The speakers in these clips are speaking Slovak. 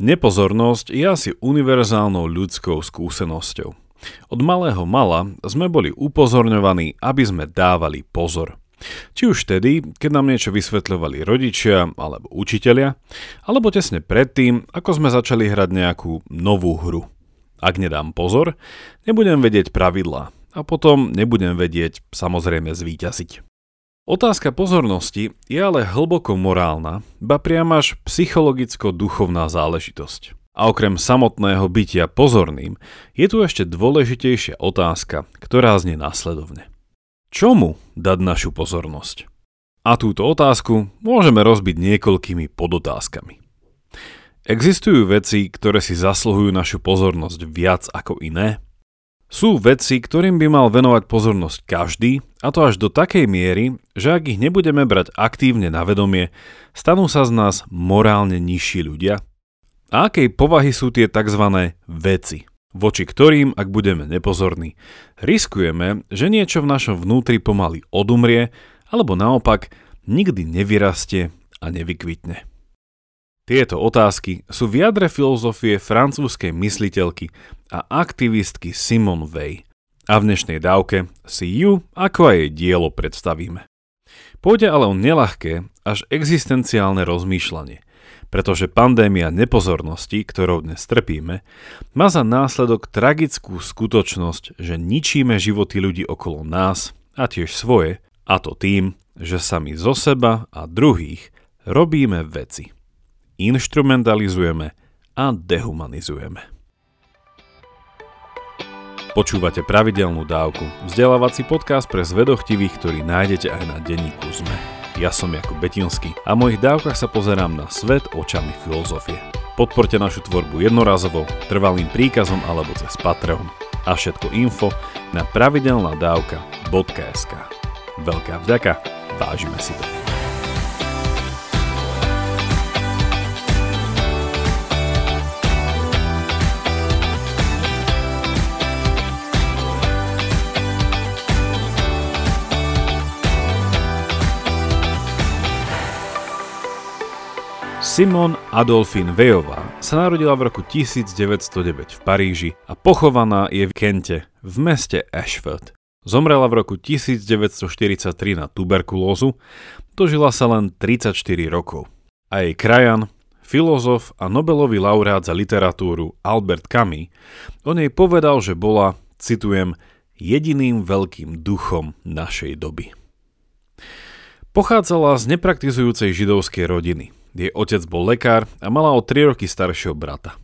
Nepozornosť je asi univerzálnou ľudskou skúsenosťou. Od malého mala sme boli upozorňovaní, aby sme dávali pozor. Či už vtedy, keď nám niečo vysvetľovali rodičia alebo učitelia, alebo tesne predtým, ako sme začali hrať nejakú novú hru. Ak nedám pozor, nebudem vedieť pravidlá a potom nebudem vedieť samozrejme zvíťaziť. Otázka pozornosti je ale hlboko morálna, ba priam až psychologicko-duchovná záležitosť. A okrem samotného bytia pozorným, je tu ešte dôležitejšia otázka, ktorá znie následovne. Čomu dať našu pozornosť? A túto otázku môžeme rozbiť niekoľkými podotázkami. Existujú veci, ktoré si zasluhujú našu pozornosť viac ako iné? Sú veci, ktorým by mal venovať pozornosť každý, a to až do takej miery, že ak ich nebudeme brať aktívne na vedomie, stanú sa z nás morálne nižší ľudia? A akej povahy sú tie tzv. veci, voči ktorým, ak budeme nepozorní, riskujeme, že niečo v našom vnútri pomaly odumrie, alebo naopak nikdy nevyrastie a nevykvitne. Tieto otázky sú v jadre filozofie francúzskej mysliteľky a aktivistky Simone Weil. A v dnešnej dávke si ju ako aj jej dielo predstavíme. Pôjde ale o nelahké až existenciálne rozmýšľanie, pretože pandémia nepozornosti, ktorou dnes trpíme, má za následok tragickú skutočnosť, že ničíme životy ľudí okolo nás a tiež svoje, a to tým, že sami zo seba a druhých robíme veci instrumentalizujeme a dehumanizujeme. Počúvate pravidelnú dávku, vzdelávací podcast pre zvedochtivých, ktorý nájdete aj na denníku ZME. Ja som Jakub Betinský a v mojich dávkach sa pozerám na svet očami filozofie. Podporte našu tvorbu jednorazovo, trvalým príkazom alebo cez Patreon. A všetko info na pravidelnadavka.sk Veľká vďaka, vážime si to. Simon Adolfine Vejová sa narodila v roku 1909 v Paríži a pochovaná je v Kente, v meste Ashford. Zomrela v roku 1943 na tuberkulózu, dožila sa len 34 rokov. A jej krajan, filozof a Nobelový laureát za literatúru Albert Camus o nej povedal, že bola, citujem, jediným veľkým duchom našej doby. Pochádzala z nepraktizujúcej židovskej rodiny – jej otec bol lekár a mala o 3 roky staršieho brata.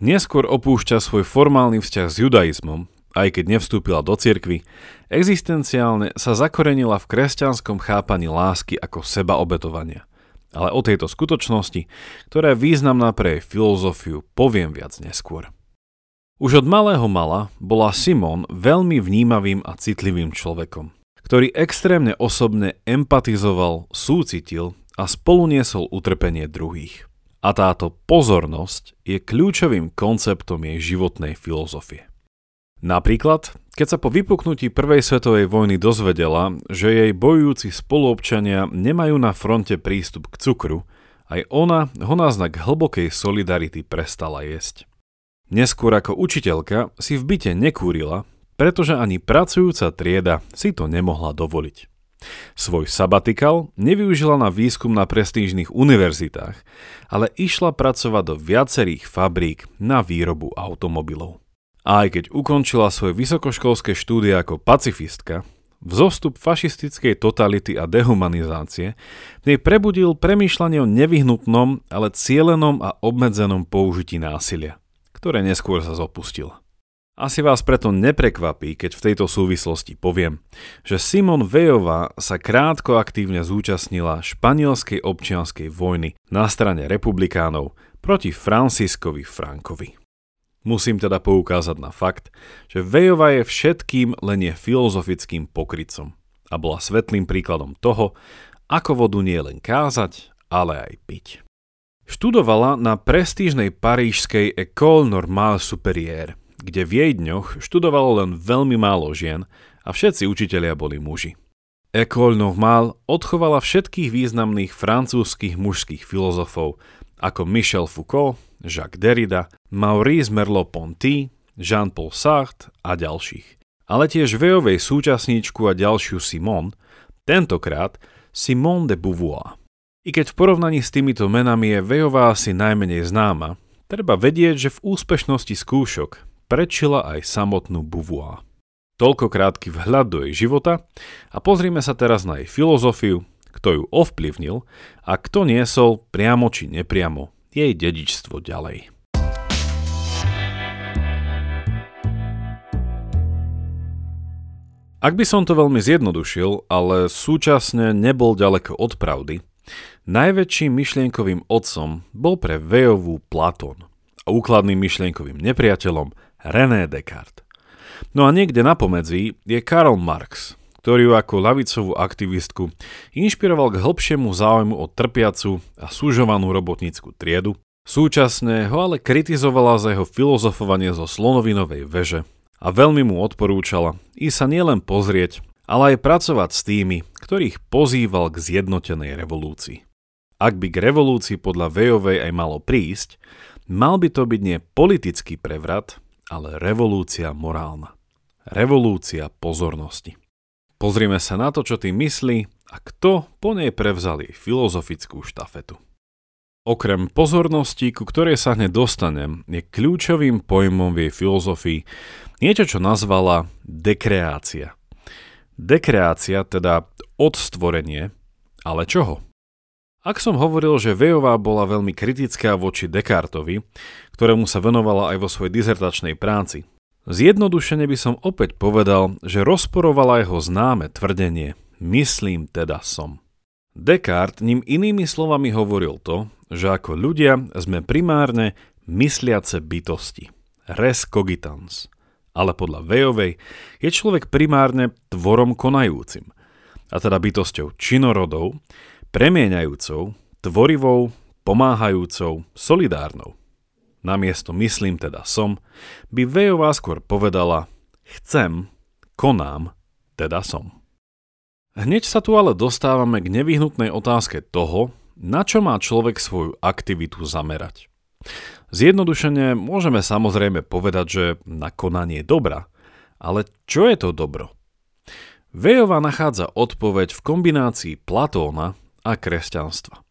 Neskôr opúšťa svoj formálny vzťah s judaizmom, aj keď nevstúpila do cirkvy, existenciálne sa zakorenila v kresťanskom chápaní lásky ako seba obetovania. Ale o tejto skutočnosti, ktorá je významná pre jej filozofiu, poviem viac neskôr. Už od malého mala bola Simon veľmi vnímavým a citlivým človekom, ktorý extrémne osobne empatizoval, súcitil a spoluniesol utrpenie druhých. A táto pozornosť je kľúčovým konceptom jej životnej filozofie. Napríklad, keď sa po vypuknutí Prvej svetovej vojny dozvedela, že jej bojujúci spoluobčania nemajú na fronte prístup k cukru, aj ona ho na znak hlbokej solidarity prestala jesť. Neskôr ako učiteľka si v byte nekúrila, pretože ani pracujúca trieda si to nemohla dovoliť. Svoj sabatikal nevyužila na výskum na prestížnych univerzitách, ale išla pracovať do viacerých fabrík na výrobu automobilov. A aj keď ukončila svoje vysokoškolské štúdie ako pacifistka, vzostup fašistickej totality a dehumanizácie v prebudil premýšľanie o nevyhnutnom, ale cielenom a obmedzenom použití násilia, ktoré neskôr sa zopustila. Asi vás preto neprekvapí, keď v tejto súvislosti poviem, že Simon Vejová sa krátko aktívne zúčastnila španielskej občianskej vojny na strane republikánov proti Franciskovi Frankovi. Musím teda poukázať na fakt, že Vejová je všetkým len je filozofickým pokrycom a bola svetlým príkladom toho, ako vodu nie len kázať, ale aj piť. Študovala na prestížnej parížskej École Normale Supérieure kde v jej dňoch študovalo len veľmi málo žien a všetci učitelia boli muži. École Normale odchovala všetkých významných francúzskych mužských filozofov ako Michel Foucault, Jacques Derrida, Maurice Merleau-Ponty, Jean-Paul Sartre a ďalších. Ale tiež Vejovej súčasníčku a ďalšiu Simone, tentokrát Simone de Beauvoir. I keď v porovnaní s týmito menami je Vejová asi najmenej známa, treba vedieť, že v úspešnosti skúšok prečila aj samotnú Beauvoir. Toľko krátky vhľad do jej života a pozrime sa teraz na jej filozofiu, kto ju ovplyvnil a kto niesol priamo či nepriamo jej dedičstvo ďalej. Ak by som to veľmi zjednodušil, ale súčasne nebol ďaleko od pravdy, najväčším myšlienkovým otcom bol pre Vejovú Platón a úkladným myšlienkovým nepriateľom René Descartes. No a niekde na pomedzi je Karl Marx, ktorý ju ako lavicovú aktivistku inšpiroval k hĺbšiemu záujmu o trpiacu a súžovanú robotnícku triedu, súčasne ho ale kritizovala za jeho filozofovanie zo slonovinovej veže a veľmi mu odporúčala i sa nielen pozrieť, ale aj pracovať s tými, ktorých pozýval k zjednotenej revolúcii. Ak by k revolúcii podľa Vejovej aj malo prísť, mal by to byť nie politický prevrat, ale revolúcia morálna. Revolúcia pozornosti. Pozrime sa na to, čo tým myslí a kto po nej prevzal jej filozofickú štafetu. Okrem pozornosti, ku ktorej sa hneď dostanem, je kľúčovým pojmom v jej filozofii niečo, čo nazvala dekreácia. Dekreácia, teda odstvorenie, ale čoho? Ak som hovoril, že Vejová bola veľmi kritická voči Descartovi, ktorému sa venovala aj vo svojej dizertačnej práci, zjednodušene by som opäť povedal, že rozporovala jeho známe tvrdenie myslím teda som. Descartes ním inými slovami hovoril to, že ako ľudia sme primárne mysliace bytosti. Res cogitans. Ale podľa Vejovej je človek primárne tvorom konajúcim, a teda bytosťou činorodou, premieňajúcou, tvorivou, pomáhajúcou, solidárnou. Namiesto myslím teda som, by Vejová skôr povedala chcem, konám, teda som. Hneď sa tu ale dostávame k nevyhnutnej otázke toho, na čo má človek svoju aktivitu zamerať. Zjednodušene môžeme samozrejme povedať, že na konanie dobra, ale čo je to dobro? Vejova nachádza odpoveď v kombinácii Platóna a kresťanstva.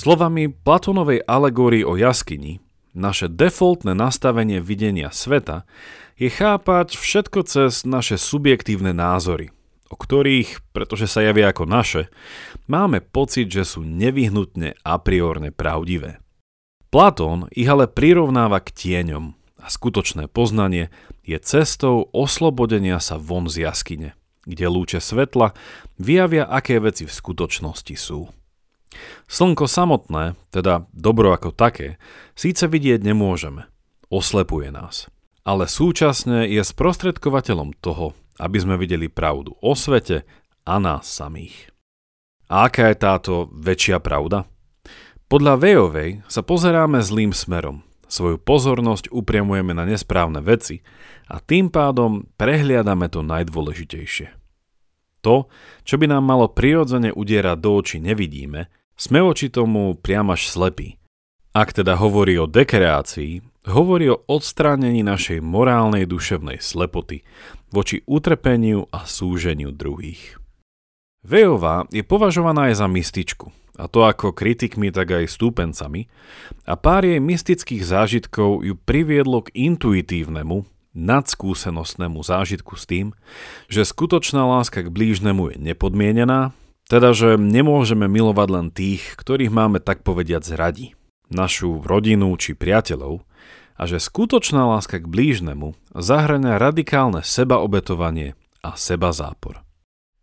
Slovami Platónovej alegórii o jaskyni, naše defaultné nastavenie videnia sveta je chápať všetko cez naše subjektívne názory, o ktorých, pretože sa javia ako naše, máme pocit, že sú nevyhnutne a priorne pravdivé. Platón ich ale prirovnáva k tieňom, a skutočné poznanie je cestou oslobodenia sa von z jaskyne, kde lúče svetla vyjavia, aké veci v skutočnosti sú. Slnko samotné, teda dobro ako také, síce vidieť nemôžeme, oslepuje nás, ale súčasne je sprostredkovateľom toho, aby sme videli pravdu o svete a nás samých. A aká je táto väčšia pravda? Podľa Vejovej sa pozeráme zlým smerom, svoju pozornosť upriamujeme na nesprávne veci a tým pádom prehliadame to najdôležitejšie. To, čo by nám malo prirodzene udierať do očí nevidíme, sme voči tomu priam až slepí. Ak teda hovorí o dekreácii, hovorí o odstránení našej morálnej duševnej slepoty voči utrpeniu a súženiu druhých. Vejová je považovaná aj za mystičku, a to ako kritikmi, tak aj stúpencami, a pár jej mystických zážitkov ju priviedlo k intuitívnemu, nadskúsenostnému zážitku s tým, že skutočná láska k blížnemu je nepodmienená, teda že nemôžeme milovať len tých, ktorých máme tak povediať zradi, našu rodinu či priateľov, a že skutočná láska k blížnemu zahrania radikálne sebaobetovanie a seba zápor.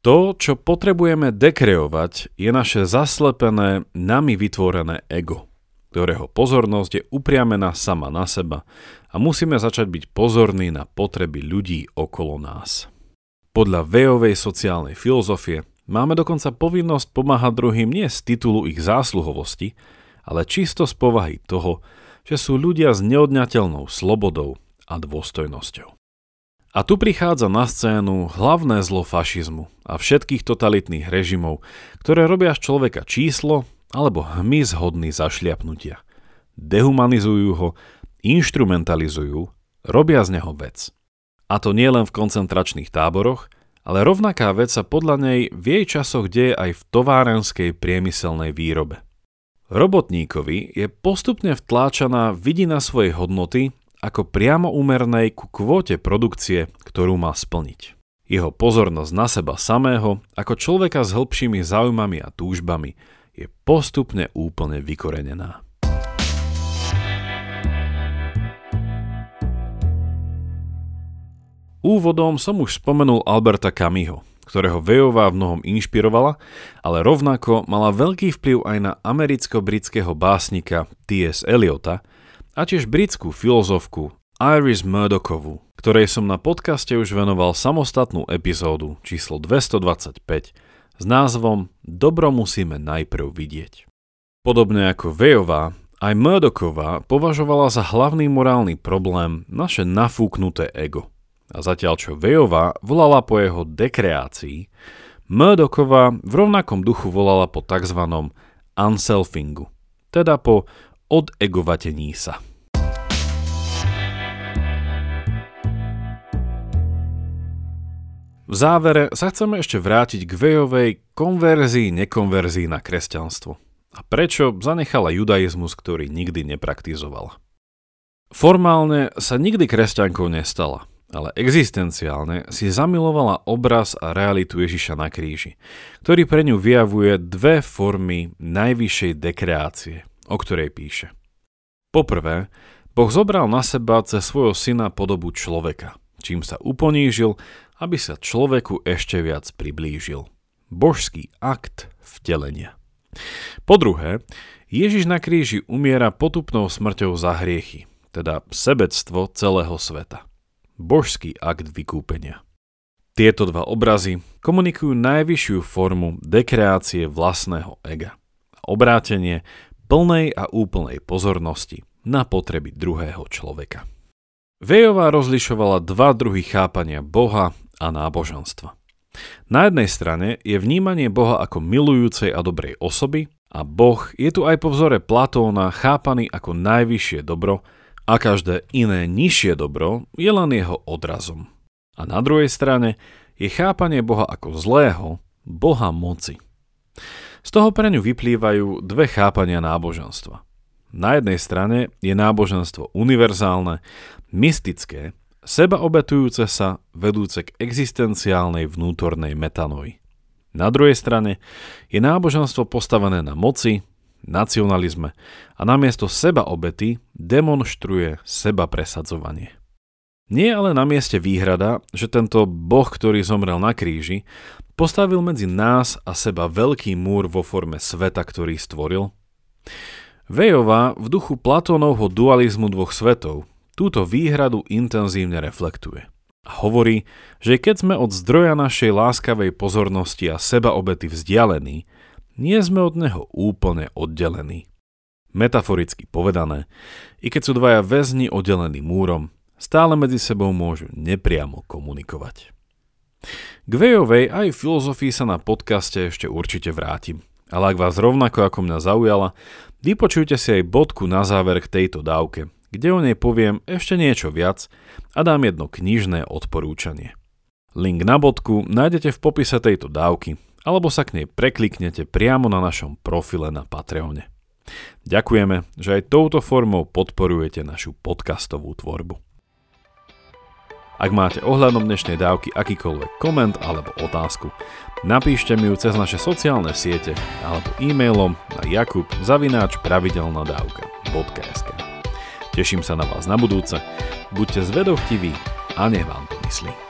To, čo potrebujeme dekreovať, je naše zaslepené, nami vytvorené ego, ktorého pozornosť je upriamená sama na seba a musíme začať byť pozorní na potreby ľudí okolo nás. Podľa Vejovej sociálnej filozofie máme dokonca povinnosť pomáhať druhým nie z titulu ich zásluhovosti, ale čisto z povahy toho, že sú ľudia s neodňateľnou slobodou a dôstojnosťou. A tu prichádza na scénu hlavné zlo fašizmu a všetkých totalitných režimov, ktoré robia z človeka číslo alebo hmyz hodný zašliapnutia. Dehumanizujú ho, instrumentalizujú, robia z neho vec. A to nie len v koncentračných táboroch, ale rovnaká vec sa podľa nej v jej časoch deje aj v továrenskej priemyselnej výrobe. Robotníkovi je postupne vtláčaná vidina svojej hodnoty ako priamo úmernej ku kvóte produkcie, ktorú má splniť. Jeho pozornosť na seba samého, ako človeka s hĺbšími záujmami a túžbami, je postupne úplne vykorenená. Úvodom som už spomenul Alberta Camiho, ktorého Vejová v mnohom inšpirovala, ale rovnako mala veľký vplyv aj na americko-britského básnika T.S. Eliota a tiež britskú filozofku Iris Murdochovú, ktorej som na podcaste už venoval samostatnú epizódu číslo 225 s názvom Dobro musíme najprv vidieť. Podobne ako Vejová, aj Murdochová považovala za hlavný morálny problém naše nafúknuté ego – a zatiaľ čo Vejová volala po jeho dekreácii, Murdochová v rovnakom duchu volala po tzv. unselfingu, teda po odegovatení sa. V závere sa chceme ešte vrátiť k Vejovej konverzii, nekonverzii na kresťanstvo. A prečo zanechala judaizmus, ktorý nikdy nepraktizovala. Formálne sa nikdy kresťankou nestala – ale existenciálne si zamilovala obraz a realitu Ježiša na kríži, ktorý pre ňu vyjavuje dve formy najvyššej dekreácie, o ktorej píše. Poprvé, Boh zobral na seba cez svojho syna podobu človeka, čím sa uponížil, aby sa človeku ešte viac priblížil. Božský akt vtelenia. Po druhé, Ježiš na kríži umiera potupnou smrťou za hriechy, teda sebectvo celého sveta božský akt vykúpenia. Tieto dva obrazy komunikujú najvyššiu formu dekreácie vlastného ega. Obrátenie plnej a úplnej pozornosti na potreby druhého človeka. Vejová rozlišovala dva druhy chápania Boha a náboženstva. Na jednej strane je vnímanie Boha ako milujúcej a dobrej osoby a Boh je tu aj po vzore Platóna chápaný ako najvyššie dobro, a každé iné nižšie dobro je len jeho odrazom. A na druhej strane je chápanie Boha ako zlého, Boha moci. Z toho pre ňu vyplývajú dve chápania náboženstva. Na jednej strane je náboženstvo univerzálne, mystické, seba obetujúce sa, vedúce k existenciálnej vnútornej metanoji. Na druhej strane je náboženstvo postavené na moci, nacionalizme a namiesto seba obety demonstruje seba presadzovanie. Nie je ale na mieste výhrada, že tento boh, ktorý zomrel na kríži, postavil medzi nás a seba veľký múr vo forme sveta, ktorý stvoril? Vejová v duchu Platónovho dualizmu dvoch svetov túto výhradu intenzívne reflektuje. A hovorí, že keď sme od zdroja našej láskavej pozornosti a seba obety vzdialení, nie sme od neho úplne oddelení. Metaforicky povedané, i keď sú dvaja väzni oddelení múrom, stále medzi sebou môžu nepriamo komunikovať. K Vejovej aj filozofii sa na podcaste ešte určite vrátim, ale ak vás rovnako ako mňa zaujala, vypočujte si aj bodku na záver k tejto dávke, kde o nej poviem ešte niečo viac a dám jedno knižné odporúčanie. Link na bodku nájdete v popise tejto dávky alebo sa k nej prekliknete priamo na našom profile na Patreone. Ďakujeme, že aj touto formou podporujete našu podcastovú tvorbu. Ak máte ohľadom dnešnej dávky akýkoľvek koment alebo otázku, napíšte mi ju cez naše sociálne siete alebo e-mailom na jakub zavináč pravidelnadávka.sk Teším sa na vás na budúce, buďte zvedovtiví a nech vám to myslí.